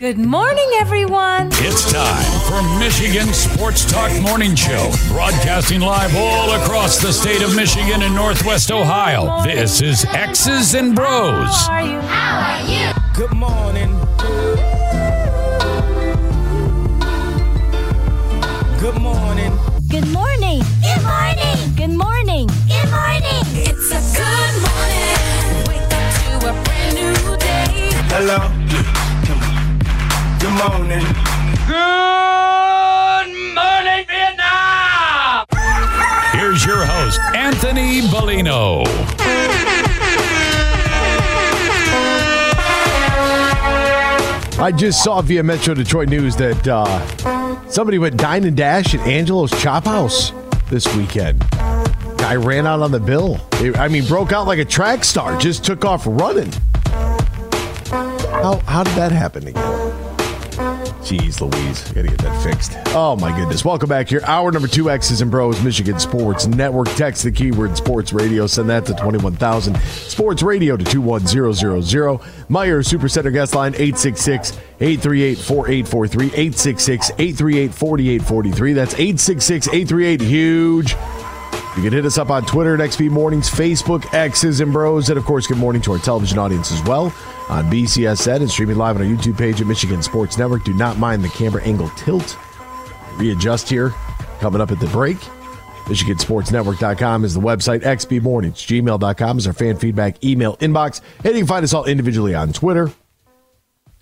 Good morning, everyone. It's time for Michigan Sports Talk Morning Show, broadcasting live all across the state of Michigan and Northwest Ohio. This is X's and Bros. How are you? How are you? Good morning. Good morning. Good morning. Good morning. Good morning. Good morning. It's a good morning. Wake up to a brand new day. Hello. Come morning. Good morning. Vietnam! Here's your host, Anthony Bellino. I just saw via Metro Detroit News that uh, somebody went dine and dash at Angelo's Chop House this weekend. Guy ran out on the bill. I mean, broke out like a track star, just took off running. How, how did that happen again? Jeez Louise, gotta get that fixed. Oh my goodness. Welcome back here. Hour number two X's and Bros, Michigan Sports Network. Text the keyword sports radio. Send that to 21,000. Sports radio to 21000. Meyer Supercenter guest line 866 838 4843. 866 838 4843. That's 866 838 huge. You can hit us up on Twitter at XB Mornings, Facebook, X's and Bros, and of course, good morning to our television audience as well on BCSN and streaming live on our YouTube page at Michigan Sports Network. Do not mind the camera angle tilt. Readjust here. Coming up at the break. MichiganSportsNetwork.com is the website. XB Mornings, gmail.com is our fan feedback email inbox. And you can find us all individually on Twitter.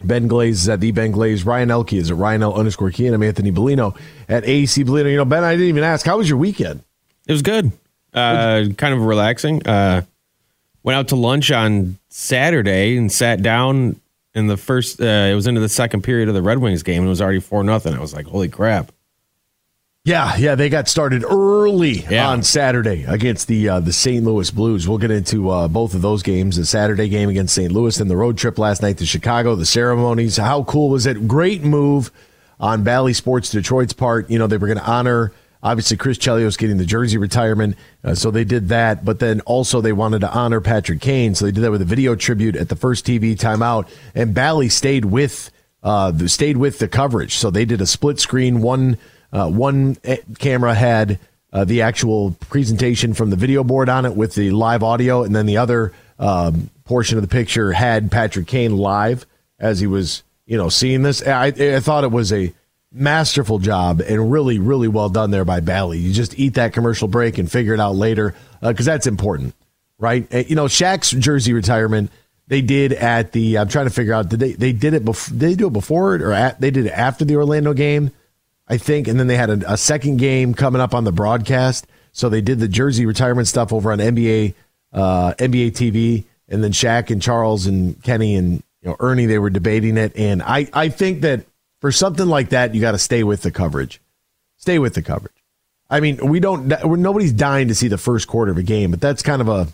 Ben Glaze is at the Ben Glaze. Ryan Elke is at Ryan L underscore Key. And I'm Anthony Bellino at AC Bellino. You know, Ben, I didn't even ask, how was your weekend? It was good. Uh, kind of relaxing. Uh, went out to lunch on Saturday and sat down in the first. Uh, it was into the second period of the Red Wings game and it was already four nothing. I was like, holy crap! Yeah, yeah, they got started early Yeah. on Saturday against the uh, the St. Louis Blues. We'll get into uh, both of those games: the Saturday game against St. Louis, and the road trip last night to Chicago. The ceremonies, how cool was it? Great move on Bally Sports Detroit's part. You know, they were going to honor obviously Chris Chelios getting the jersey retirement, uh, so they did that. But then also they wanted to honor Patrick Kane, so they did that with a video tribute at the first TV timeout. And Bally stayed with uh, stayed with the coverage, so they did a split screen. One uh, one eh, camera had uh, the actual presentation from the video board on it with the live audio, and then the other um, portion of the picture had Patrick Kane live as he was, you know, seeing this. I, I thought it was a masterful job and really, really well done there by Bally. You just eat that commercial break and figure it out later because that's important, right? Eh, You know, Shaq's jersey retirement. They did at the. I'm trying to figure out. Did they? They did it before. They do it before it or at, they did it after the Orlando game? I think, and then they had a, a second game coming up on the broadcast. So they did the jersey retirement stuff over on NBA uh, NBA TV, and then Shaq and Charles and Kenny and you know Ernie they were debating it. And I I think that for something like that, you got to stay with the coverage. Stay with the coverage. I mean, we don't. Nobody's dying to see the first quarter of a game, but that's kind of a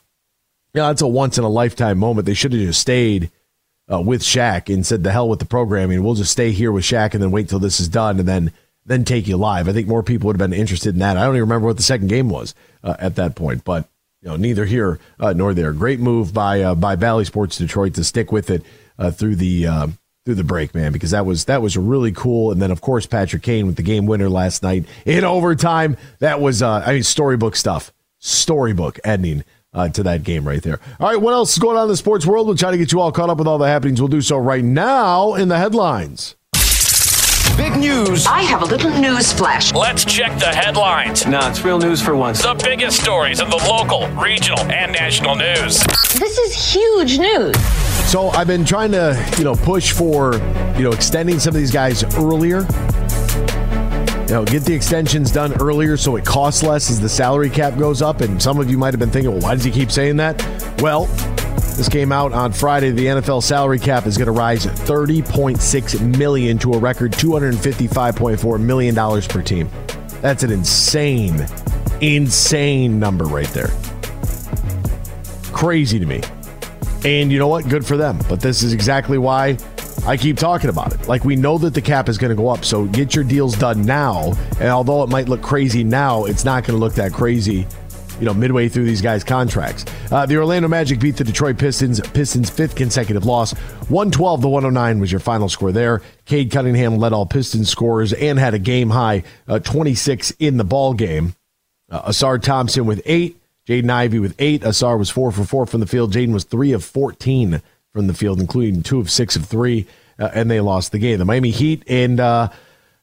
yeah, that's a once in a lifetime moment. They should have just stayed uh, with Shaq and said, "The hell with the programming. We'll just stay here with Shaq and then wait till this is done and then then take you live." I think more people would have been interested in that. I don't even remember what the second game was uh, at that point, but you know, neither here uh, nor there. Great move by uh, by Bally Sports Detroit to stick with it uh, through the uh, through the break, man, because that was that was really cool. And then of course Patrick Kane with the game winner last night in overtime. That was uh, I mean storybook stuff, storybook ending uh, to that game right there. All right, what else is going on in the sports world? We'll try to get you all caught up with all the happenings. We'll do so right now in the headlines. Big news. I have a little news flash. Let's check the headlines. Nah, it's real news for once. The biggest stories of the local, regional, and national news. This is huge news. So I've been trying to, you know, push for, you know, extending some of these guys earlier. You know, get the extensions done earlier so it costs less as the salary cap goes up. And some of you might have been thinking, well, why does he keep saying that? Well, this came out on Friday. The NFL salary cap is going to rise 30.6 million to a record 255.4 million dollars per team. That's an insane, insane number right there. Crazy to me. And you know what? Good for them. But this is exactly why I keep talking about it. Like we know that the cap is going to go up, so get your deals done now. And although it might look crazy now, it's not going to look that crazy you know, midway through these guys' contracts. Uh, the Orlando Magic beat the Detroit Pistons. Pistons' fifth consecutive loss. 112 to 109 was your final score there. Cade Cunningham led all Pistons scorers and had a game high uh, 26 in the ball game. Uh, Ausar Thompson with eight. Jaden Ivey with eight. Ausar was four for four from the field. Jaden was three of 14 from the field, including two of six of three, uh, and they lost the game. The Miami Heat and uh,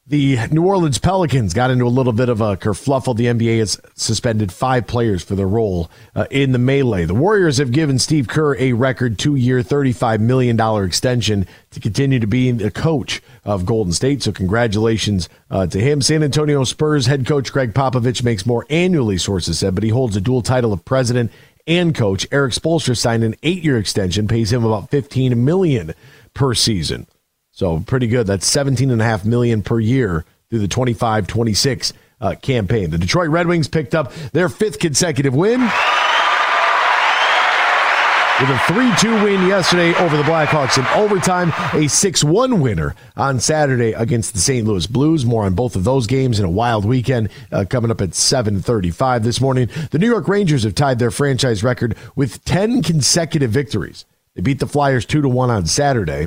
the New Orleans Pelicans got into a little bit of a kerfluffle. The NBA has suspended five players for their role uh, in the melee. The Warriors have given Steve Kerr a record two year, $35 million extension to continue to be the coach of Golden State. So, congratulations uh, to him. San Antonio Spurs head coach Gregg Popovich makes more annually, sources said, but he holds a dual title of president and coach. Erik Spoelstra signed an eight year extension, pays him about 15 million per season. So pretty good. That's seventeen and a half million per year through the 25-26 uh, campaign. The Detroit Red Wings picked up their fifth consecutive win. With a 3-2 win yesterday over the Blackhawks in overtime, a 6-1 winner on Saturday against the St. Louis Blues. More on both of those games in a wild weekend uh, coming up at 7:35 this morning. The New York Rangers have tied their franchise record with 10 consecutive victories. They beat the Flyers 2 to 1 on Saturday.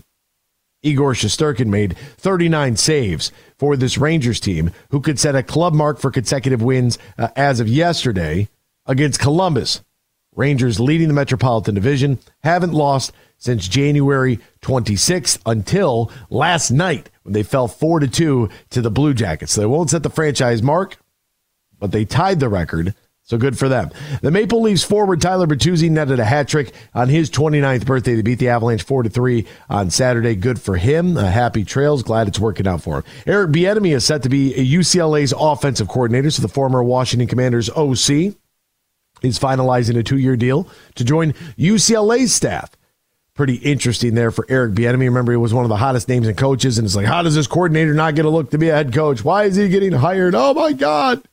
Igor Shesterkin made 39 saves for this Rangers team, who could set a club mark for consecutive wins uh, as of yesterday against Columbus. Rangers leading the Metropolitan Division haven't lost since January 26th until last night when they fell 4 to 2 to the Blue Jackets. So they won't set the franchise mark, but they tied the record. So good for them. The Maple Leafs forward Tyler Bertuzzi netted a hat trick on his 29th birthday. They beat the Avalanche 4 to 3 on Saturday. Good for him. Uh, happy trails. Glad it's working out for him. Eric Bieniemy is set to be UCLA's offensive coordinator. So the former Washington Commanders OC is finalizing a two-year deal to join UCLA's staff. Pretty interesting there for Eric Bieniemy. Remember, he was one of the hottest names in coaches, and it's like, how does this coordinator not get a look to be a head coach? Why is he getting hired? Oh my God!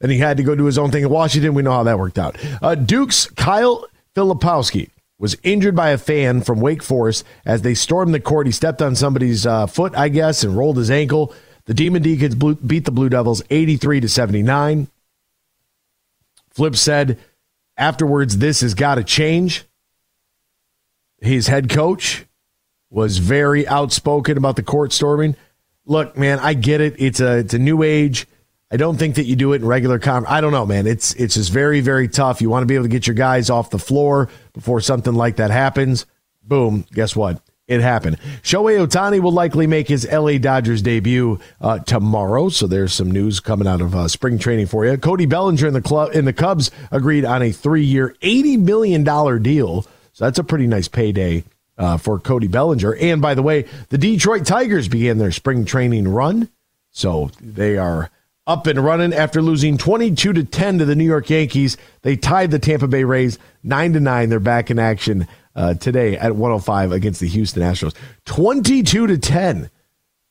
And he had to go do his own thing in Washington. We know how that worked out. Uh, Duke's Kyle Filipowski was injured by a fan from Wake Forest as they stormed the court. He stepped on somebody's uh, foot, I guess, and rolled his ankle. The Demon Deacons beat the Blue Devils 83 to 79. Flip said afterwards, this has got to change. His head coach was very outspoken about the court storming. Look, man, I get it. It's a it's a new age. I don't think that you do it in regular com. I don't know, man. It's it's just very very tough. You want to be able to get your guys off the floor before something like that happens. Boom. Guess what? It happened. Shohei Ohtani will likely make his LA Dodgers debut uh, tomorrow. So there's some news coming out of uh, spring training for you. Cody Bellinger in the club in the Cubs agreed on a three-year, eighty million dollar deal. So that's a pretty nice payday uh, for Cody Bellinger. And by the way, the Detroit Tigers began their spring training run. So they are up and running after losing 22 to 10 to the New York Yankees. They tied the Tampa Bay Rays 9 to 9. They're back in action uh, today at 105 against the Houston Astros. 22 to 10.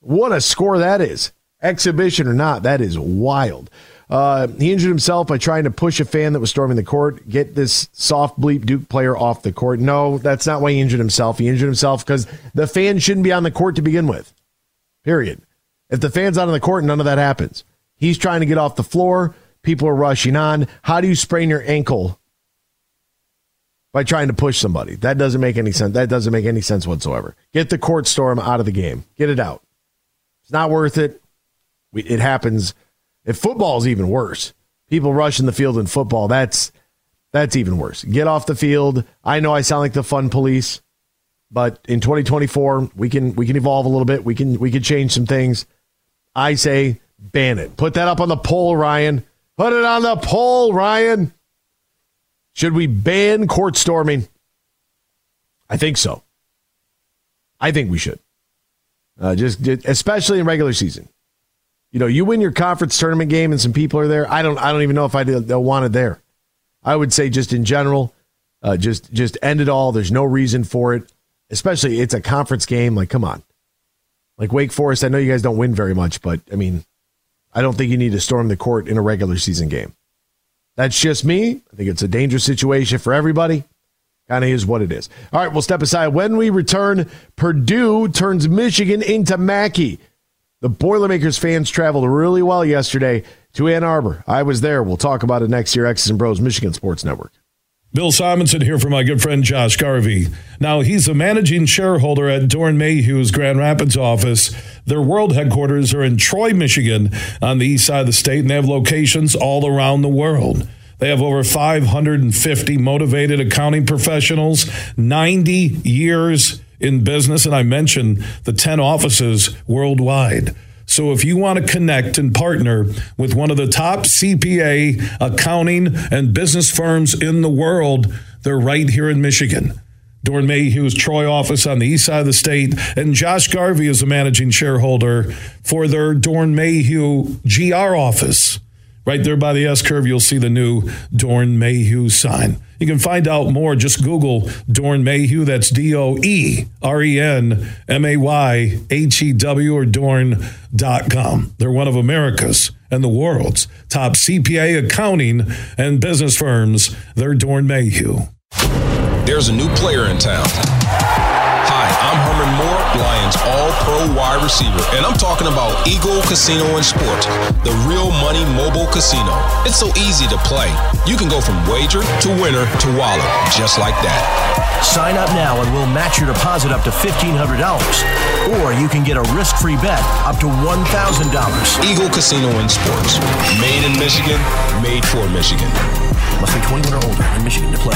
What a score that is. Exhibition or not, that is wild. Uh, he injured himself by trying to push a fan that was storming the court, get this soft bleep Duke player off the court. No, that's not why he injured himself. He injured himself because the fan shouldn't be on the court to begin with. Period. If the fan's out on the court, none of that happens. He's trying to get off the floor. People are rushing on. How do you sprain your ankle by trying to push somebody? That doesn't make any sense. That doesn't make any sense whatsoever. Get the court storm out of the game. Get it out. It's not worth it. We, it happens. If football is even worse, people rushing the field in football. That's that's even worse. Get off the field. I know I sound like the fun police, but in 2024 we can we can evolve a little bit. We can we can change some things. I say ban it. Put that up on the poll, Ryan. Put it on the poll, Ryan. Should we ban court storming? I think so. I think we should. Uh, just especially in regular season. You know, you win your conference tournament game and some people are there. I don't. I don't even know if I they'll want it there. I would say just in general, uh, just just end it all. There's no reason for it. Especially it's a conference game. Like, come on. Like Wake Forest, I know you guys don't win very much, but I mean, I don't think you need to storm the court in a regular season game. That's just me. I think it's a dangerous situation for everybody. Kind of is what it is. All right, we'll step aside. When we return, Purdue turns Michigan into Mackey. The Boilermakers fans traveled really well yesterday to Ann Arbor. I was there. We'll talk about it next year. X's and Bros, Michigan Sports Network. Bill Simonson here for my good friend Josh Garvey. Now, he's a managing shareholder at Doeren Mayhew's Grand Rapids office. Their world headquarters are in Troy, Michigan, on the east side of the state, and they have locations all around the world. They have over 550 motivated accounting professionals, 90 years in business, and I mentioned the 10 offices worldwide. So if you want to connect and partner with one of the top CPA accounting and business firms in the world, they're right here in Michigan. Doeren Mayhew's Troy office on the east side of the state, and Josh Garvey is a managing shareholder for their Doeren Mayhew GR office. Right there by the S curve, you'll see the new Doeren Mayhew sign. You can find out more. Just Google Doeren Mayhew. That's D O E R E N M A Y H E W or Doeren.com. They're one of America's and the world's top CPA accounting and business firms. They're Doeren Mayhew. There's a new player in town. Hi, I'm Herman Moore, Lions All Pro wide receiver, and I'm talking about Eagle Casino and Sport, the real money mobile casino. It's so easy to play. You can go from wager to winner to wallet, just like that. Sign up now and we'll match your deposit up to $1,500. Or you can get a risk free bet up to $1,000. Eagle Casino and Sports. Made in Michigan, made for Michigan. Must be 21 or older in Michigan to play.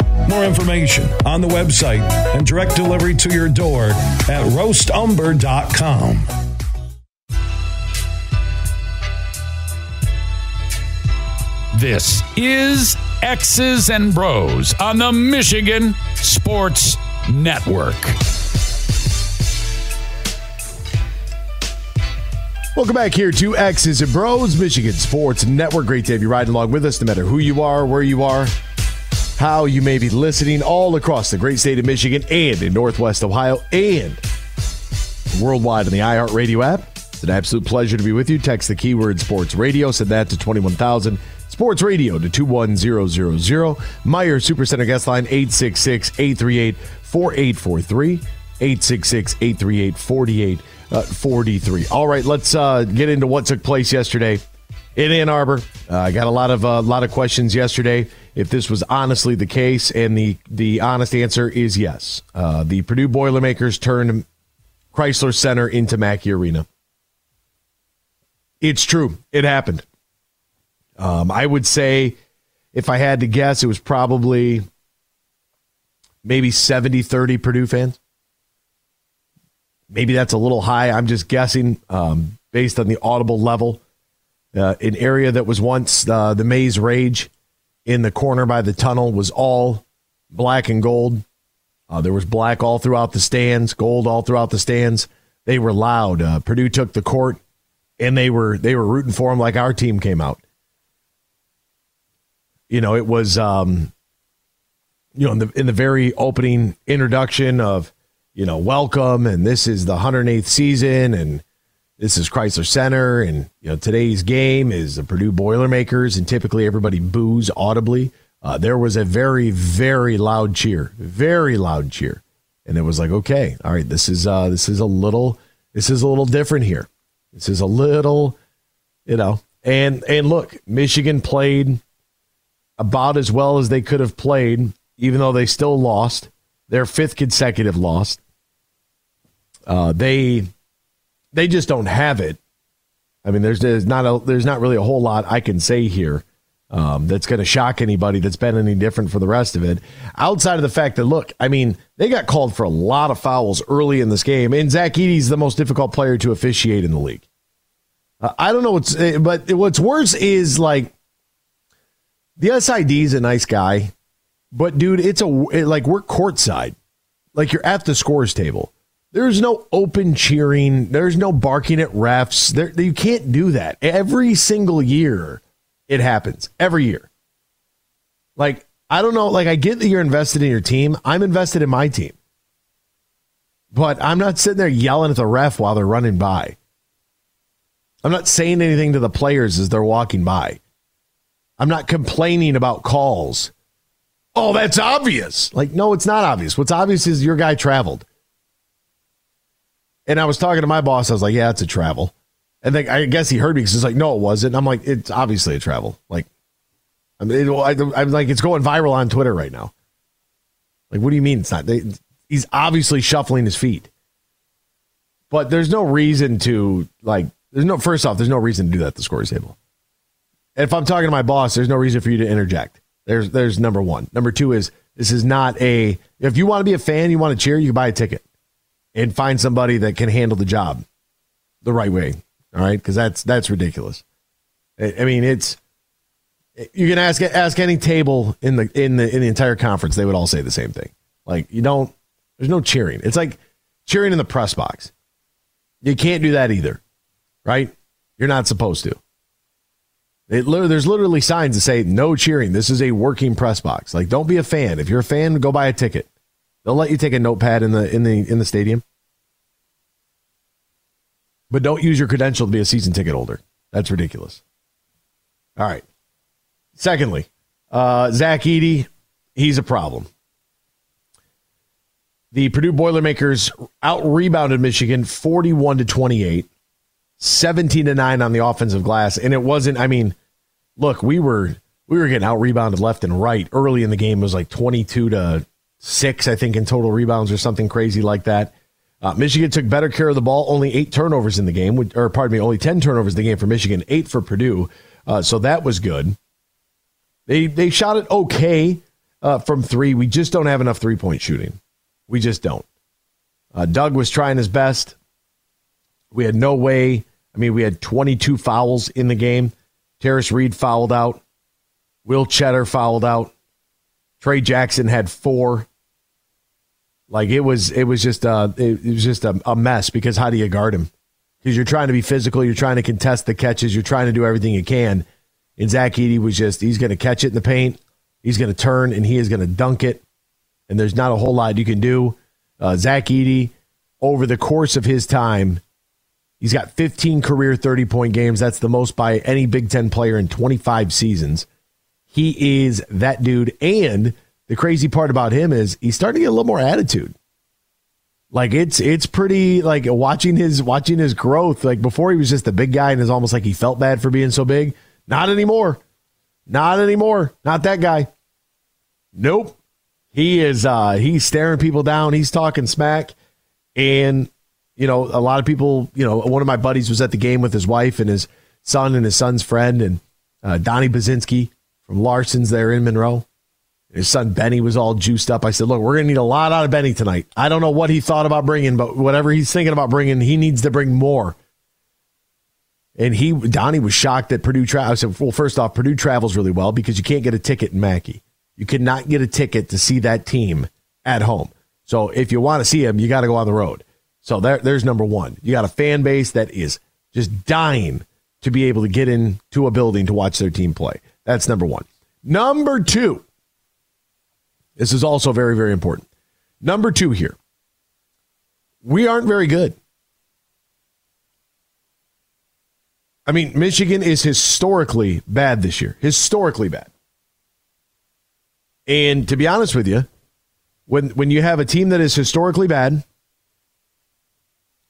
More information on the website and direct delivery to your door at roastumber.com. This is X's and Bros on the Michigan Sports Network. Welcome back here to X's and Bros, Michigan Sports Network. Great to have you riding along with us, no matter who you are, where you are, how you may be listening, all across the great state of Michigan and in Northwest Ohio and worldwide on the iHeartRadio app. It's an absolute pleasure to be with you. Text the keyword sports radio, send that to 21,000. Sports radio to 21000. Meyer Supercenter guest line 866 838 4843. 866 838 4843. All right, let's uh, get into what took place yesterday in Ann Arbor. Uh, I got a lot of a uh, lot of questions yesterday. If this was honestly the case, and the the honest answer is yes. Uh, the Purdue Boilermakers turned Crisler Center into Mackey Arena. It's true. It happened. Um, I would say, if I had to guess, it was probably maybe 70 30 Purdue fans. Maybe that's a little high. I'm just guessing um, based on the audible level. Uh, an area that was once uh, the Maize Rage in the corner by the tunnel was all black and gold. Uh, there was black all throughout the stands, gold all throughout the stands. They were loud. Uh, Purdue took the court, and they were they were rooting for them like our team came out. You know, it was um, you know in the in the very opening introduction of you know welcome, and this is the 108th season, and this is Crisler Center, and you know today's game is the Purdue Boilermakers, and typically everybody boos audibly. Uh, there was a very very loud cheer, very loud cheer, and it was like, okay, all right, this is uh, this is a little this is a little different here. This is a little, you know, and and look, Michigan played about as well as they could have played, even though they still lost their fifth consecutive loss. Uh, they they just don't have it. I mean, there's, there's not a there's not really a whole lot I can say here um, that's going to shock anybody that's been any different for the rest of it. Outside of the fact that look, I mean, they got called for a lot of fouls early in this game, and Zach Edey's the most difficult player to officiate in the league. Uh, I don't know what's, eh, but what's worse is like the SID is a nice guy, but dude, it's a it, like we're courtside, like you're at the scores table. There's no open cheering. There's no barking at refs. There, you can't do that. Every single year, it happens. Every year. Like I don't know. Like, I get that you're invested in your team. I'm invested in my team. But I'm not sitting there yelling at the ref while they're running by. I'm not saying anything to the players as they're walking by. I'm not complaining about calls. Oh, that's obvious. Like, no, it's not obvious. What's obvious is your guy traveled. And I was talking to my boss. I was like, yeah, it's a travel. And then I guess he heard me because he's like, no, it wasn't. And I'm like, it's obviously a travel. Like, I mean, it, I, I'm like, it's going viral on Twitter right now. Like, what do you mean it's not? They, he's obviously shuffling his feet. But there's no reason to, like, there's no, first off, there's no reason to do that at the scores table. And if I'm talking to my boss, there's no reason for you to interject. There's, there's number one. Number two is this is not a, if you want to be a fan, you want to cheer, you can buy a ticket and find somebody that can handle the job the right way. All right. Cause that's, that's ridiculous. I I mean, it's, you can ask ask any table in the in the in the entire conference, they would all say the same thing. Like you don't, there's no cheering. It's like cheering in the press box. You can't do that either, right? You're not supposed to. It, there's literally signs that say no cheering. This is a working press box. Like, don't be a fan. If you're a fan, go buy a ticket. They'll let you take a notepad in the in the in the stadium, but don't use your credential to be a season ticket holder. That's ridiculous. All right. Secondly, uh, Zach Edey, he's a problem. The Purdue Boilermakers out rebounded Michigan 41 to 28, 17 to 9 on the offensive glass. And it wasn't, I mean, look, we were we were getting out rebounded left and right. Early in the game it was like 22 to 6, I think, in total rebounds or something crazy like that. Uh, Michigan took better care of the ball, only eight turnovers in the game, or pardon me, only 10 turnovers in the game for Michigan, eight for Purdue. Uh, so that was good. They they shot it okay uh, from three. We just don't have enough three point shooting. We just don't. Uh, Dug was trying his best. We had no way. I mean, we had 22 fouls in the game. Tarris Reed fouled out. Will Tschetter fouled out. Tray Jackson had four. Like it was, it was just, uh, it, was just a, a mess because how do you guard him? Because you're trying to be physical, you're trying to contest the catches, you're trying to do everything you can. And Zach Edey was just, he's going to catch it in the paint, he's going to turn, and he is going to dunk it. And there's not a whole lot you can do. Uh, Zach Edey, over the course of his time, he's got 15 career 30 point games. That's the most by any Big Ten player in 25 seasons. He is that dude. And the crazy part about him is he's starting to get a little more attitude. Like it's it's pretty like watching his watching his growth. Like before he was just a big guy and it's almost like he felt bad for being so big. Not anymore. Not anymore. Not that guy. Nope. He is uh he's staring people down. He's talking smack. And you know, a lot of people, you know, one of my buddies was at the game with his wife and his son and his son's friend and uh, Donnie Bazinski from Larson's there in Monroe. His son Benny was all juiced up. I said, "Look, we're going to need a lot out of Benny tonight. I don't know what he thought about bringing, but whatever he's thinking about bringing, he needs to bring more." And he, Donnie, was shocked that Purdue. Tra- I said, "Well, first off, Purdue travels really well because you can't get a ticket in Mackey. You cannot get a ticket to see that team at home. So if you want to see them, you got to go on the road. So there, there's number one. You got a fan base that is just dying to be able to get into a building to watch their team play. That's number one. Number two." This is also very, very important. Number two here. We aren't very good. I mean, Michigan is historically bad this year. Historically bad. And to be honest with you, when when you have a team that is historically bad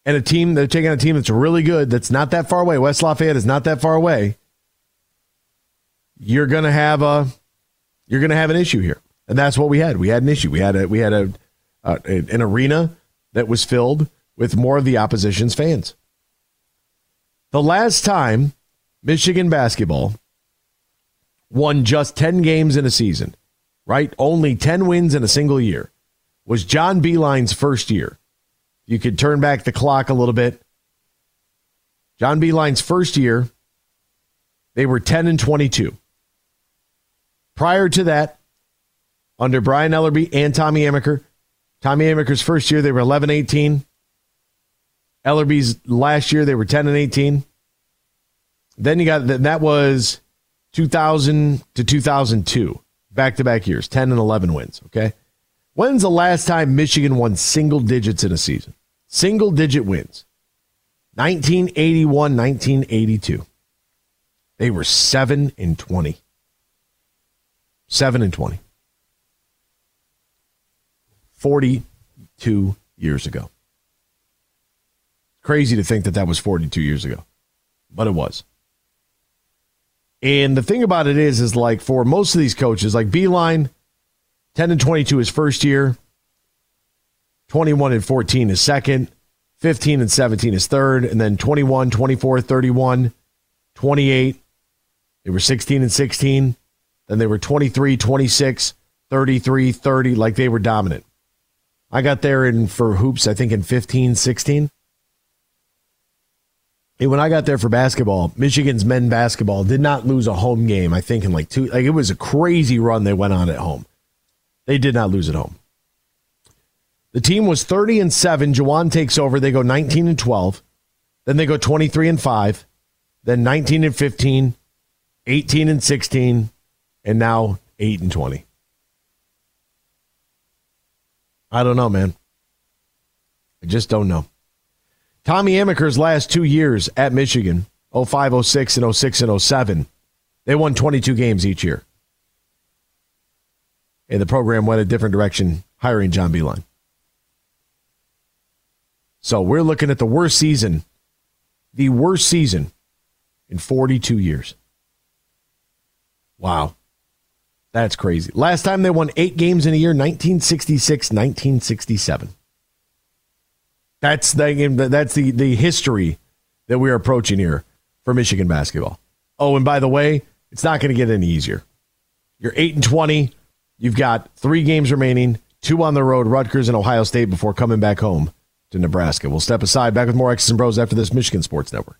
and a team they're taking a team that's really good, that's not that far away, West Lafayette is not that far away, you're gonna have a you're gonna have an issue here and that's what we had. We had an issue. We had a we had a uh, an arena that was filled with more of the opposition's fans. The last time Michigan basketball won just 10 games in a season, right? Only 10 wins in a single year was John Beilein's first year. You could turn back the clock a little bit. John Beilein's first year, they were 10 and 22. Prior to that, under Brian Ellerbe and Tommy Amaker. Tommy Amaker's first year, they were 11 18. Ellerbe's last year, they were 10 and 18. Then you got that, was 2000 to 2002. back to back years, 10 and 11 wins. Okay. When's the last time Michigan won single digits in a season? Single digit wins. 1981, 1982. They were 7 and 20. 7 and 20. 42 years ago. Crazy to think that that was 42 years ago, but it was. And the thing about it is, is like for most of these coaches, like Beilein, 10 and 22 his first year, 21 and 14 his second, 15 and 17 his third, and then 21, 24, 31, 28. They were 16 and 16. Then they were 23, 26, 33, 30, like they were dominant. I got there in for hoops, I think in 15, 16. And when I got there for basketball, Michigan's men basketball did not lose a home game, I think in like two like it was a crazy run they went on at home. They did not lose at home. The team was 30 and 7. Juwan takes over. They go 19 and 12. Then they go 23 and 5. Then 19 and 15, 18 and 16, and now 8 and 20. I don't know, man. I just don't know. Tommy Amaker's last two years at Michigan, 05, 06, and 06 and 07, they won 22 games each year. And the program went a different direction, hiring John Beilein. So we're looking at the worst season, the worst season in 42 years. Wow. That's crazy. Last time they won eight games in a year, 1966, 1967. That's the that's the the history that we're approaching here for Michigan basketball. Oh, and by the way, it's not going to get any easier. You're eight and twenty. You've got three games remaining, two on the road, Rutgers and Ohio State, before coming back home to Nebraska. We'll step aside. Back with more X's and Bros after this Michigan Sports Network.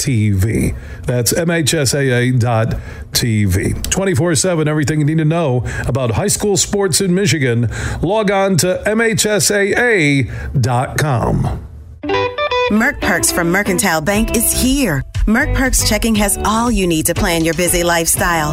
MHSAA.TV. That's MHSAA.TV. 24 7, everything you need to know about high school sports in Michigan. Log on to MHSAA.com. Merck Perks from Mercantile Bank is here. Merck Perks checking has all you need to plan your busy lifestyle.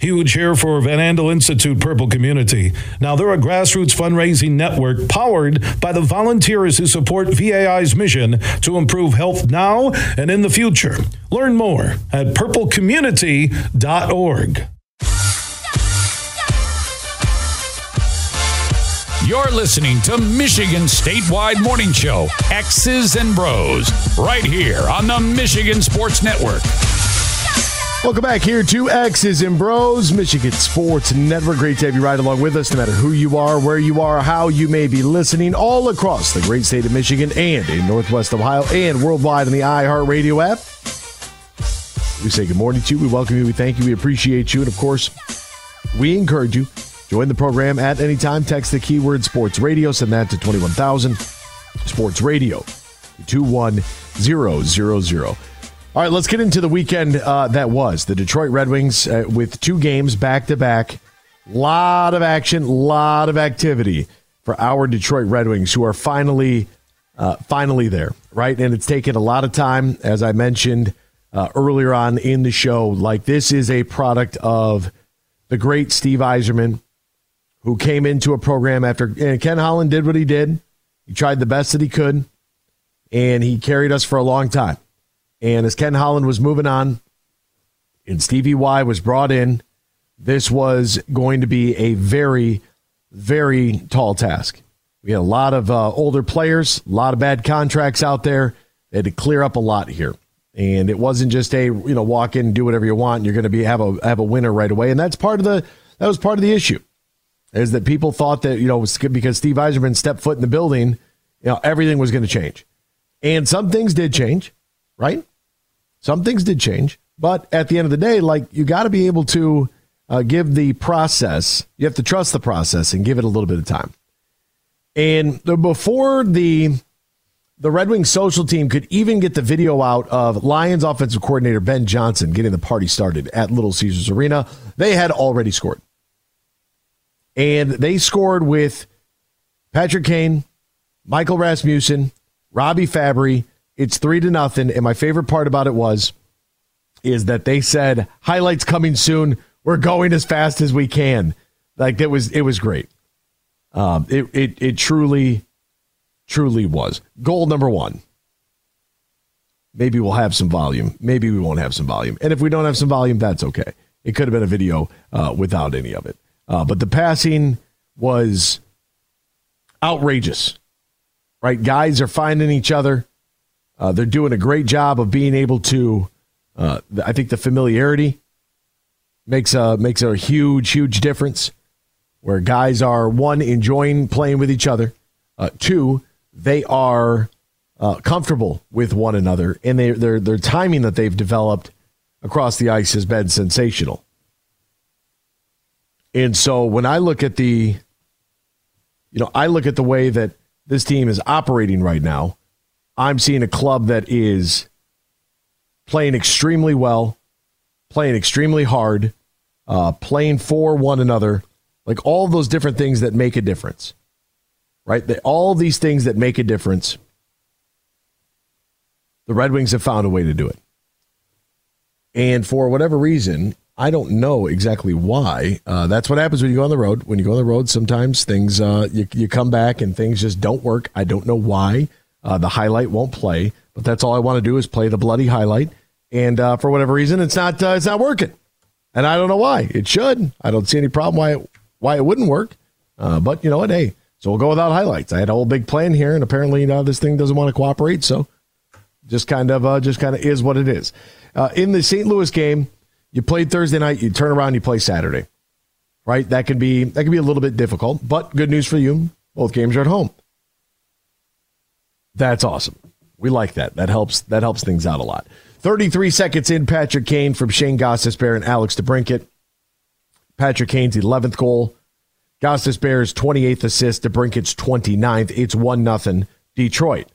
Huge here for Van Andel Institute Purple Community. Now, they're a grassroots fundraising network powered by the volunteers who support VAI's mission to improve health now and in the future. Learn more at purplecommunity.org. You're listening to Michigan Statewide Morning Show, X's and Bros, right here on the Michigan Sports Network. Welcome back here to X's and Bros, Michigan Sports Network. Great to have you right along with us, no matter who you are, where you are, how you may be listening, all across the great state of Michigan and in Northwest Ohio and worldwide on the iHeartRadio app. We say good morning to you. We welcome you. We thank you. We appreciate you. And of course, we encourage you. Join the program at any time. Text the keyword sports radio. Send that to 21,000 sports radio 21000. All right, let's get into the weekend uh, that was the Detroit Red Wings uh, with two games back to back. Lot of action, lot of activity for our Detroit Red Wings, who are finally, uh, finally there, right? And it's taken a lot of time, as I mentioned uh, earlier on in the show. Like this is a product of the great Steve Yzerman, who came into a program after and Ken Holland did what he did. He tried the best that he could, and he carried us for a long time. And as Ken Holland was moving on, and Stevie Y was brought in, this was going to be a very, very tall task. We had a lot of uh, older players, a lot of bad contracts out there. They had to clear up a lot here, and it wasn't just a you know walk in do whatever you want. And you're going to be have a have a winner right away, and that's part of the that was part of the issue, is that people thought that you know because Steve Yzerman stepped foot in the building, you know everything was going to change, and some things did change, right? Some things did change, but at the end of the day, like you got to be able to uh, give the process. You have to trust the process and give it a little bit of time. And the, before the the Red Wings social team could even get the video out of Lions offensive coordinator Ben Johnson getting the party started at Little Caesars Arena, they had already scored. And they scored with Patrick Kane, Michael Rasmussen, Robby Fabbri. It's three to nothing. And my favorite part about it was is that they said highlights coming soon. We're going as fast as we can. Like it was it was great. Um, it, it it truly truly was. Goal number one. Maybe we'll have some volume. Maybe we won't have some volume. And if we don't have some volume, that's okay. It could have been a video uh, without any of it. Uh, but the passing was outrageous, right? Guys are finding each other. Uh, they're doing a great job of being able to. Uh, I think the familiarity makes a makes a huge huge difference. Where guys are one enjoying playing with each other, uh, two they are uh, comfortable with one another, and they, their their timing that they've developed across the ice has been sensational. And so when I look at the, you know, I look at the way that this team is operating right now, I'm seeing a club that is playing extremely well, playing extremely hard, uh, playing for one another, like all those different things that make a difference right? All these things that make a difference, the Red Wings have found a way to do it. And for whatever reason, I don't know exactly why. Uh, that's what happens when you go on the road. When you go on the road, sometimes things uh, you, you come back and things just don't work. I don't know why. Uh, the highlight won't play, but that's all I want to do is play the bloody highlight. And uh, for whatever reason, it's not uh, it's not working, and I don't know why. It should. I don't see any problem why it, why it wouldn't work. Uh, but you know what? Hey, so we'll go without highlights. I had a whole big plan here, and apparently, you know, this thing doesn't want to cooperate. So just kind of, uh, just kind of is what it is. Uh, in the St. Louis game, you played Thursday night. You turn around, you play Saturday, right? That can be that can be a little bit difficult, but good news for you. Both games are at home. That's awesome. We like that. That helps. That helps things out a lot. Thirty-three seconds in, Patrick Kane from Shayne Gostisbehere and Alex DeBrincat. Patrick Kane's eleventh goal. Gostisbehere's 28th assist DeBrincat's Brincat's 29th. It's 1 0 Detroit.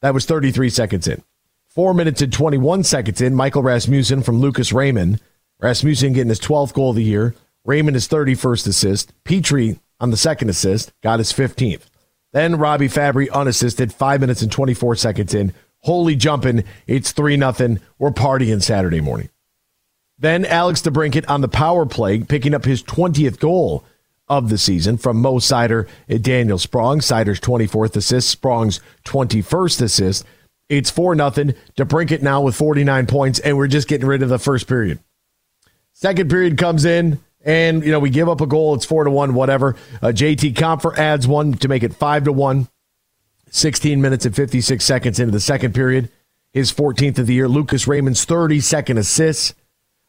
That was 33 seconds in. Four minutes and 21 seconds in, Michael Rasmussen from Lucas Raymond. Rasmussen getting his 12th goal of the year. Raymond his 31st assist. Petry on the second assist got his 15th. Then Robby Fabbri unassisted, five minutes and 24 seconds in. Holy jumping. It's 3 0. We're partying Saturday morning. Then Alex DeBrincat on the power play, picking up his 20th goal of the season from Mo Seider and Daniel Sprong. Seider's 24th assist, Sprong's 21st assist. It's 4 nothing. DeBrincat now with 49 points, and we're just getting rid of the first period. Second period comes in, and you know we give up a goal. It's four to one, whatever. Uh, JT Compher adds one to make it five to one. 16 minutes and 56 seconds into the second period. His 14th of the year. Lucas Raymond's 32nd assist.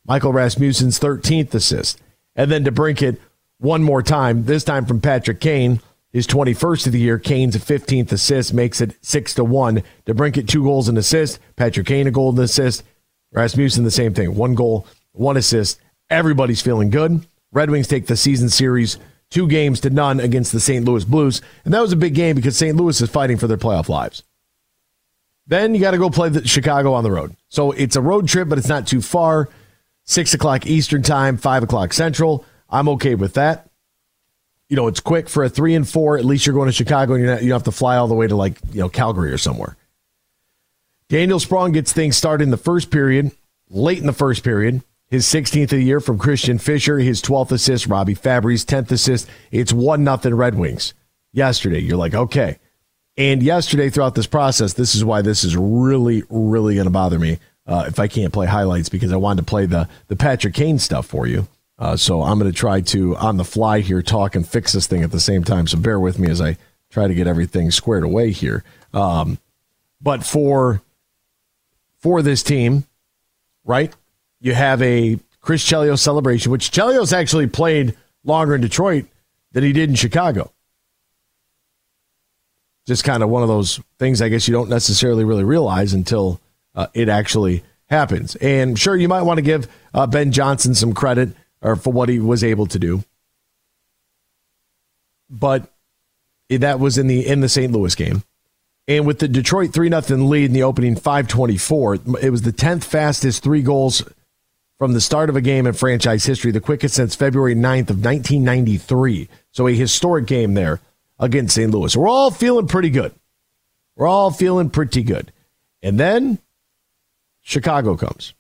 Michael Rasmussen's 13th assist. And then DeBrincat one more time, this time from Patrick Kane. His 21st of the year, Kane's 15th assist makes it 6 to 1. DeBrincat, two goals and assist. Patrick Kane, a goal and assist. Rasmussen, the same thing. One goal, one assist. Everybody's feeling good. Red Wings take the season series two games to none against the St. Louis Blues. And that was a big game because St. Louis is fighting for their playoff lives. Then you got to go play the Chicago on the road. So it's a road trip, but it's not too far. Six o'clock Eastern time, five o'clock Central. I'm okay with that. You know, it's quick for a three and four. At least you're going to Chicago, and you're not, you don't have to fly all the way to like you know Calgary or somewhere. Daniel Sprong gets things started in the first period, late in the first period. His 16th of the year from Christian Fischer, his 12th assist, Robby Fabbri's 10th assist. It's 1 nothing Red Wings. Yesterday, you're like, okay. And yesterday, throughout this process, this is why this is really, really going to bother me uh, if I can't play highlights because I wanted to play the, the Patrick Kane stuff for you. Uh, so I'm going to try to, on the fly here, talk and fix this thing at the same time. So bear with me as I try to get everything squared away here. Um, but for for this team, right? You have a Chris Chelios celebration, which Chelios actually played longer in Detroit than he did in Chicago. Just kind of one of those things I guess you don't necessarily really realize until uh, it actually happens. And sure, you might want to give uh, Ben Johnson some credit or for what he was able to do, but that was in the in the St. Louis game. And with the Detroit 3 0 lead in the opening 524, it was the 10th fastest three goals from the start of a game in franchise history, the quickest since February 9th of 1993. So a historic game there against St. Louis. We're all feeling pretty good. We're all feeling pretty good. And then Chicago comes.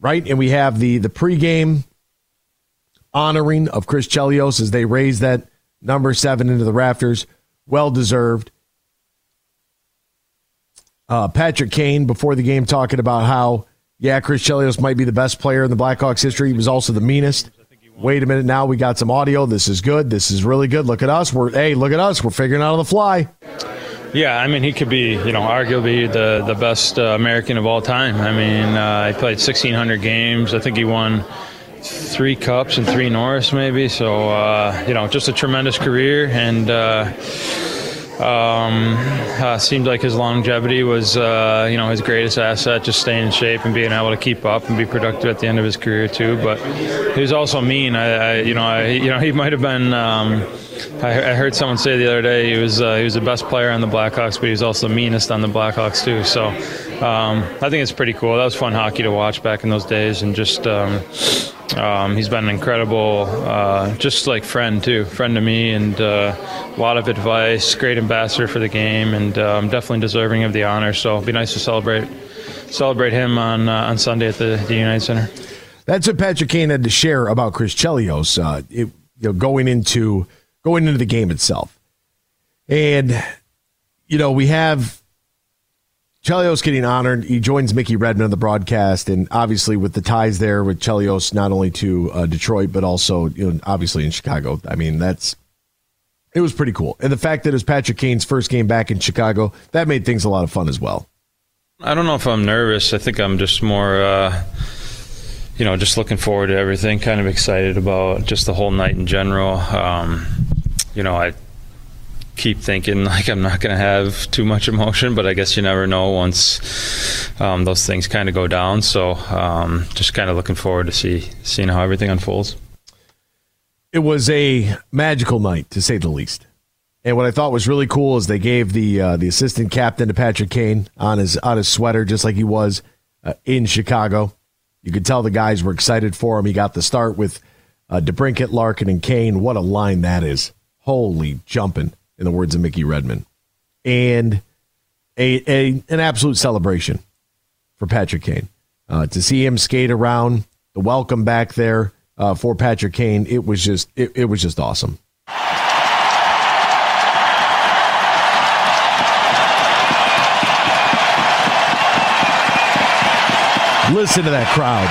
Right? And we have the the pregame honoring of Chris Chelios as they raise that number seven into the rafters. Well deserved uh, Patrick Kane before the game talking about how, yeah, Chris Chelios might be the best player in the Blackhawks history. He was also the meanest. Wait a minute now. We got some audio. This is good. This is really good. Look at us. We're hey, look at us. We're figuring out on the fly. Yeah, I mean, he could be, you know, arguably the the best uh, American of all time. I mean, uh, he played 1,600 games. I think he won three cups and three Norris, maybe. So, uh, you know, just a tremendous career and. Um, uh, seemed like his longevity was, uh, you know, his greatest asset, just staying in shape and being able to keep up and be productive at the end of his career too. But he was also mean. I, I you know, I, you know, he might have been. Um, I, I, heard someone say the other day he was uh, he was the best player on the Blackhawks, but he was also the meanest on the Blackhawks too. So um, I think it's pretty cool. That was fun hockey to watch back in those days, and just. Um, he's been an incredible, uh, just like friend too, friend to me, and uh, a lot of advice. Great ambassador for the game, and um, definitely deserving of the honor. So it'd be nice to celebrate celebrate him on uh, on Sunday at the, the United Center. That's what Patrick Kane had to share about Chris Chelios, uh, it, you know, going into going into the game itself, and you know we have Chelios getting honored. He joins Mickey Redmond on the broadcast, and obviously with the ties there with Chelios, not only to uh, Detroit but also you know obviously in Chicago. I mean that's it was pretty cool, and the fact that it was Patrick Kane's first game back in Chicago that made things a lot of fun as well. I don't know if I'm nervous. I think I'm just more, uh, you know, just looking forward to everything. Kind of excited about just the whole night in general. Um, you know, I keep thinking like I'm not going to have too much emotion, but I guess you never know once um, those things kind of go down. So um, just kind of looking forward to see seeing how everything unfolds. It was a magical night to say the least. And what I thought was really cool is they gave the uh, the assistant captain to Patrick Kane on his on his sweater just like he was uh, in Chicago. You could tell the guys were excited for him. He got the start with uh, DeBrincat, Larkin, and Kane. What a line that is! Holy jumping! In the words of Mickey Redmond, and a, a an absolute celebration for Patrick Kane. Uh, to see him skate around, the welcome back there uh, for Patrick Kane, it was just it, it was just awesome. Listen to that crowd.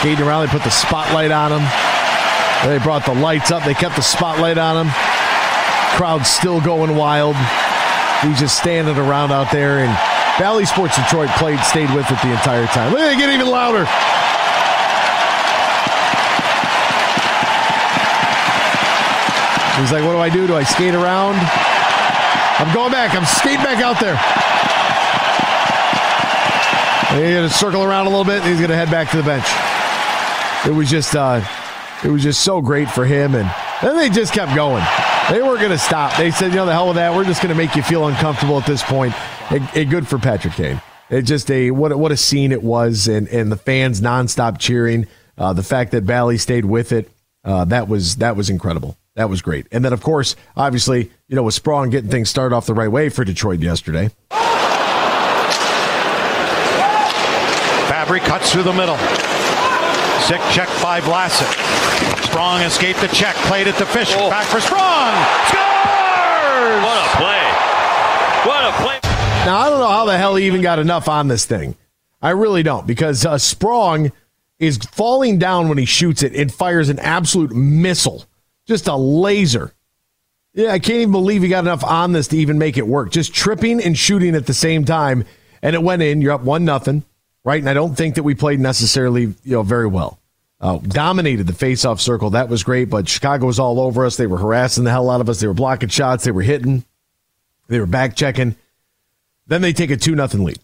Skating around, they put the spotlight on him. They brought the lights up. They kept the spotlight on him. Crowd still going wild. He's just standing around out there. And Bally Sports Detroit played, stayed with it the entire time. Look, they get even louder. He's like, what do I do? Do I skate around? I'm going back. I'm skating back out there. He's going to circle around a little bit. he's going to head back to the bench. It was just, uh, it was just so great for him. And then they just kept going. They weren't going to stop. They said, you know, the hell with that. We're just going to make you feel uncomfortable at this point. It, it good for Patrick Kane. It just a what what a scene it was, and and the fans nonstop cheering. Uh, the fact that Bally stayed with it, uh, that was that was incredible. That was great. And then of course, obviously, you know, with Sprong getting things started off the right way for Detroit yesterday. Fabbri cuts through the middle. Sick check by Vlasic. Sprong escaped the check. Played it to Fischer. Back for Sprong. Scores! What a play. What a play. Now, I don't know how the hell he even got enough on this thing. I really don't, because uh, Sprong is falling down when he shoots it and fires an absolute missile, just a laser. Yeah, I can't even believe he got enough on this to even make it work. Just tripping and shooting at the same time, and it went in. You're up one nothing, right? And I don't think that we played necessarily, you know, very well. Uh, dominated the face-off circle. That was great, but Chicago was all over us. They were harassing the hell out of us. They were blocking shots. They were hitting. They were back checking. Then they take a two nothing lead,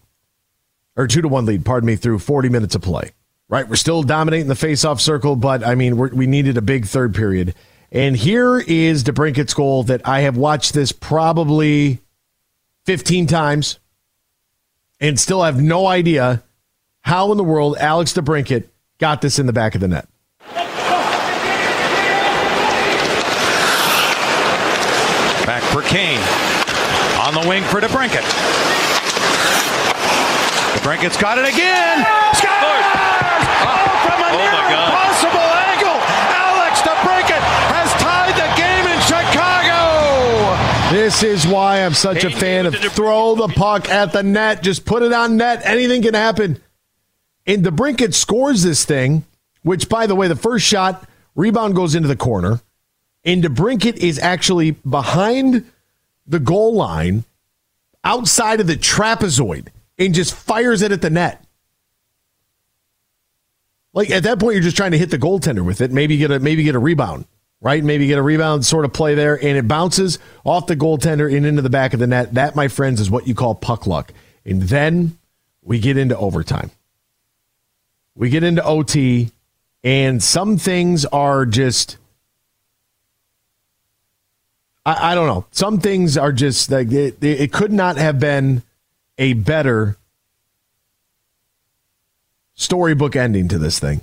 or two to one lead. Pardon me, through 40 minutes of play. Right, we're still dominating the face-off circle, but I mean, we needed a big third period. And here is DeBrincat's goal that I have watched this probably 15 times, and still have no idea how in the world Alex DeBrincat got this in the back of the net. Back for Kane. On the wing for DeBrincat. DeBrincat's got it again. Scores! Oh, from a near impossible angle. Alex DeBrincat has tied the game in Chicago. This is why I'm such a fan of throw the puck at the net. Just put it on net. Anything can happen. And DeBrincat scores this thing, which, by the way, the first shot, rebound goes into the corner. And DeBrincat is actually behind the goal line outside of the trapezoid and just fires it at the net. Like at that point, you're just trying to hit the goaltender with it. Maybe get a maybe get a rebound, right? Maybe get a rebound sort of play there, and it bounces off the goaltender and into the back of the net. That, my friends, is what you call puck luck. And then we get into overtime. We get into OT, and some things are just. I, I don't know. Some things are just like it, it could not have been a better storybook ending to this thing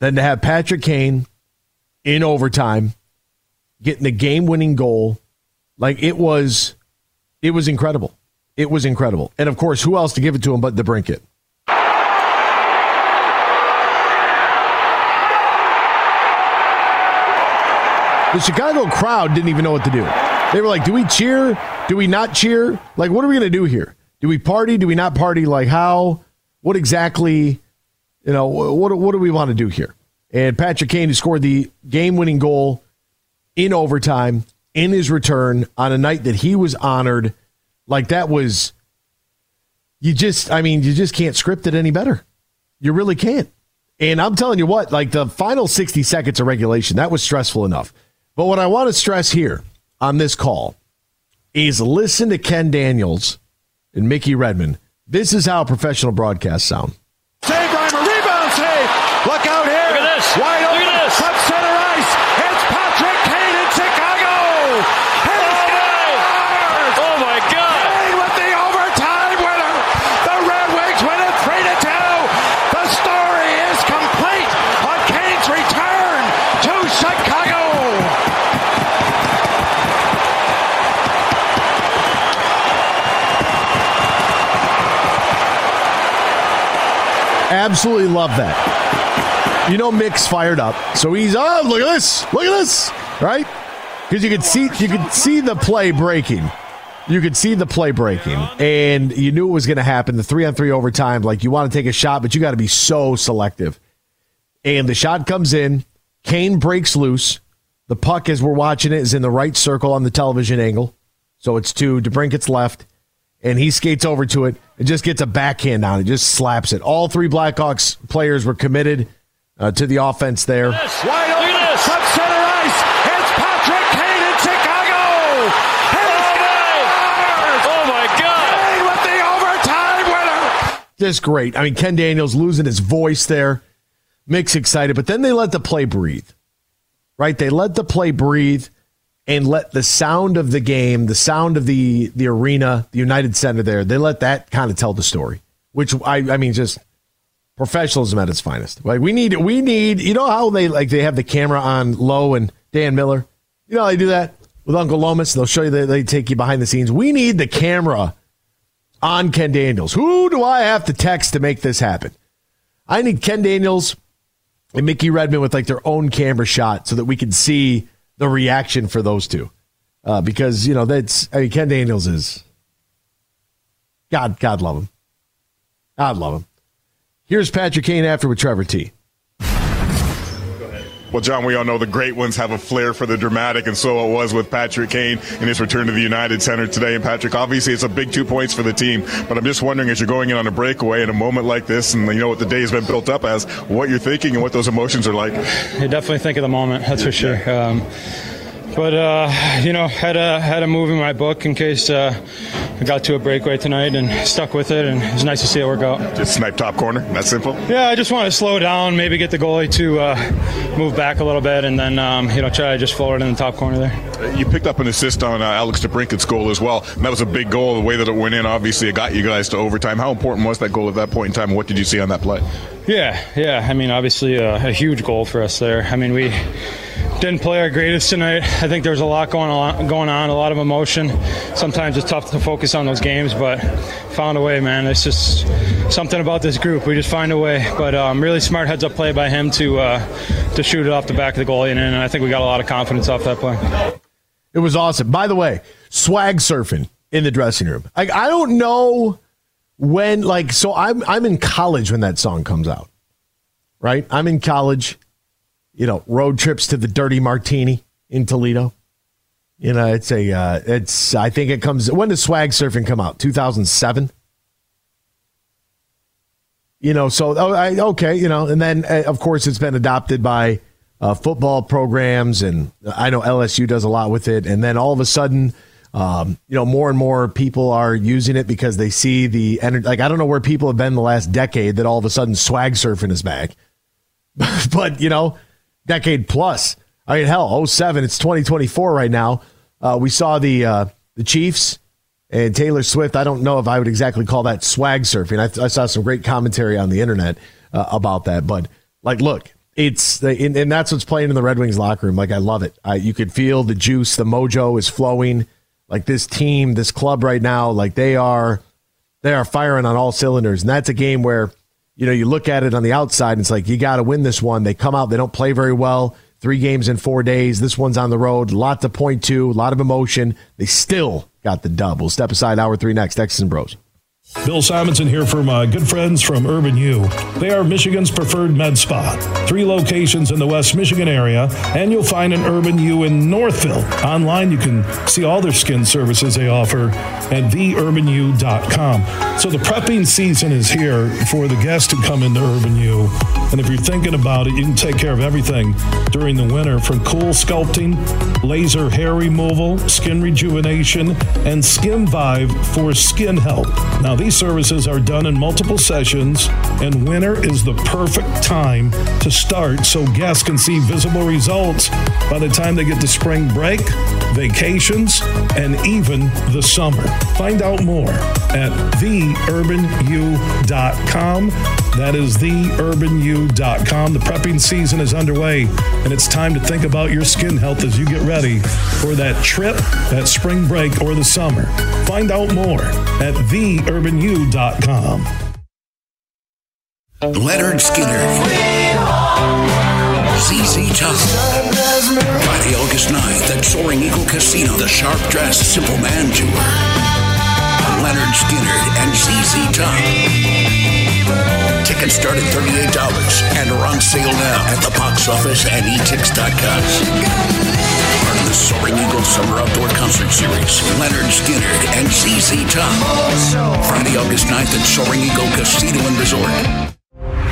than to have Patrick Kane in overtime getting the game winning goal. Like it was it was incredible. It was incredible. And of course, who else to give it to him but DeBrincat? The Chicago crowd didn't even know what to do. They were like, do we cheer? Do we not cheer? Like, what are we going to do here? Do we party? Do we not party? Like, how? What exactly? You know, what, what do we want to do here? And Patrick Kane, who scored the game winning goal in overtime in his return on a night that he was honored, like that was, you just, I mean, you just can't script it any better. You really can't. And I'm telling you what, like the final 60 seconds of regulation, that was stressful enough. But what I want to stress here on this call is listen to Ken Daniels and Mickey Redmond. This is how professional broadcasts sound. Save rebound save. Look out here. Look at this. Wide open. Look at this. Front center ice. It's Patrick Kane in Chicago. He scores. Oh my God. Kane with the overtime winner. The Red Wings win it three to two. The story is complete on Kane's return to Chicago. Absolutely love that. You know, Mick's fired up, so he's oh look at this, look at this, right? Because you could see you could see the play breaking. You could see the play breaking, and you knew it was going to happen. The three on three overtime, like you want to take a shot, but you got to be so selective. And the shot comes in. Kane breaks loose. The puck, as we're watching it, is in the right circle on the television angle. So it's to DeBrincat's left, and he skates over to it and just gets a backhand on it, just slaps it. All three Blackhawks players were committed uh, to the offense there. Wide open. Center ice. It's Patrick Kane in Chicago. He scores. Oh my God. Kane with the overtime winner. Just great. I mean, Ken Daniels losing his voice there. Mick's excited, but then they let the play breathe, right? They let the play breathe and let the sound of the game, the sound of the the arena, the United Center there, they let that kind of tell the story. Which I I mean, just professionalism at its finest. Like we need we need you know how they like they have the camera on Lowe and Dan Miller. You know how they do that with Uncle Lomas. They'll show you that they take you behind the scenes. We need the camera on Ken Daniels. Who do I have to text to make this happen? I need Ken Daniels and Mickey Redmond with like their own camera shot so that we can see the reaction for those two. Uh, because you know that's I mean Ken Daniels is God God love him. God love him. Here's Patrick Kane after with Trevor T. Well, John, we all know the great ones have a flair for the dramatic, and so it was with Patrick Kane in his return to the United Center today. And Patrick, obviously, it's a big two points for the team, but I'm just wondering as you're going in on a breakaway in a moment like this, and you know what the day has been built up as, what you're thinking and what those emotions are like. You definitely think of the moment, that's for sure. Um, but uh, you know, had a had a move in my book in case uh, I got to a breakaway tonight and stuck with it, and it was nice to see it work out. Just snipe top corner. That's simple. Yeah, I just want to slow down, maybe get the goalie to uh, move back a little bit, and then um, you know try to just forward in the top corner there. You picked up an assist on uh, Alex DeBrincat's goal as well, and that was a big goal. The way that it went in, obviously, it got you guys to overtime. How important was that goal at that point in time? and What did you see on that play? Yeah, yeah. I mean, obviously, uh, a huge goal for us there. I mean, we didn't play our greatest tonight. I think there's a lot going on, going on, a lot of emotion. Sometimes it's tough to focus on those games, but found a way, man. It's just something about this group. We just find a way. But um, really smart heads up play by him to uh, to shoot it off the back of the goalie, and, I think we got a lot of confidence off that play. It was awesome. By the way, swag surfing in the dressing room. Like I don't know when like so I'm I'm in college when that song comes out. Right? I'm in college. You know, road trips to the Dirty Martini in Toledo. You know, it's a uh it's I think it comes when does swag surfing come out? 2007. You know, so oh, okay, you know, and then uh, of course it's been adopted by uh, football programs, and I know LSU does a lot with it. And then all of a sudden, um, you know, more and more people are using it because they see the energy. Like I don't know where people have been the last decade that all of a sudden swag surfing is back, but you know, decade plus. I mean, hell, 07, it's 2024 right now. Uh, we saw the uh, the Chiefs and Taylor Swift. I don't know if I would exactly call that swag surfing. I, I saw some great commentary on the internet uh, about that, but like, look, it's and, and that's what's playing in the Red Wings locker room. Like, I love it. I, you could feel the juice, the mojo is flowing. Like this team, this club right now, like they are, they are firing on all cylinders, and that's a game where you know you look at it on the outside, and it's like you got to win this one. They come out, they don't play very well. Three games in four days. This one's on the road. A lot to point to. A lot of emotion. They still got the dub. We'll step aside. Hour three next. Texas and Bros. Bill Simonson here for my uh, good friends from Urban U. They are Michigan's preferred med spa. Three locations in the West Michigan area, and you'll find an Urban U in Northville. Online, you can see all their skin services they offer at theurbanu.com. So the prepping season is here for the guests to come into Urban U. And if you're thinking about it, you can take care of everything during the winter from cool sculpting, laser hair removal, skin rejuvenation, and Skin Vive for skin health. Now, these services are done in multiple sessions, and winter is the perfect time to start so guests can see visible results by the time they get to spring break, vacations, and even the summer. Find out more at theurbanu.com. That is theurbanu.com. The prepping season is underway, and it's time to think about your skin health as you get ready for that trip, that spring break, or the summer. Find out more at theurbanu.com. Lynyrd Skynyrd. ZZ Top. Friday, August 9th at Soaring Eagle Casino, the Sharp Dressed Simple Man Tour. Lynyrd Skynyrd and ZZ Top. Tickets start at $38 and are on sale now at the box office and etix.com. The Soaring Eagle Summer Outdoor Concert Series. Lynyrd Skynyrd and ZZ Top. Friday, August 9th at Soaring Eagle Casino and Resort.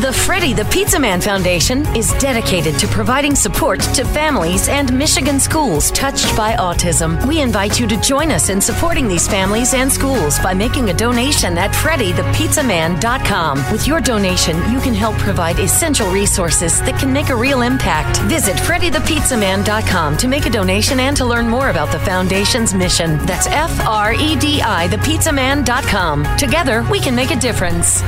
The Freddie the Pizza Man Foundation is dedicated to providing support to families and Michigan schools touched by autism. We invite you to join us in supporting these families and schools by making a donation at freddythepizzaman.com. With your donation, you can help provide essential resources that can make a real impact. Visit freddythepizzaman.com to make a donation and to learn more about the foundation's mission. That's F R E D I thepizzaman.com. Together, we can make a difference.